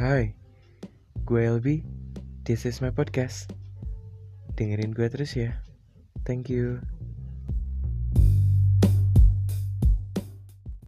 Hai, gue LB. This is my podcast. Dengerin gue terus ya. Thank you.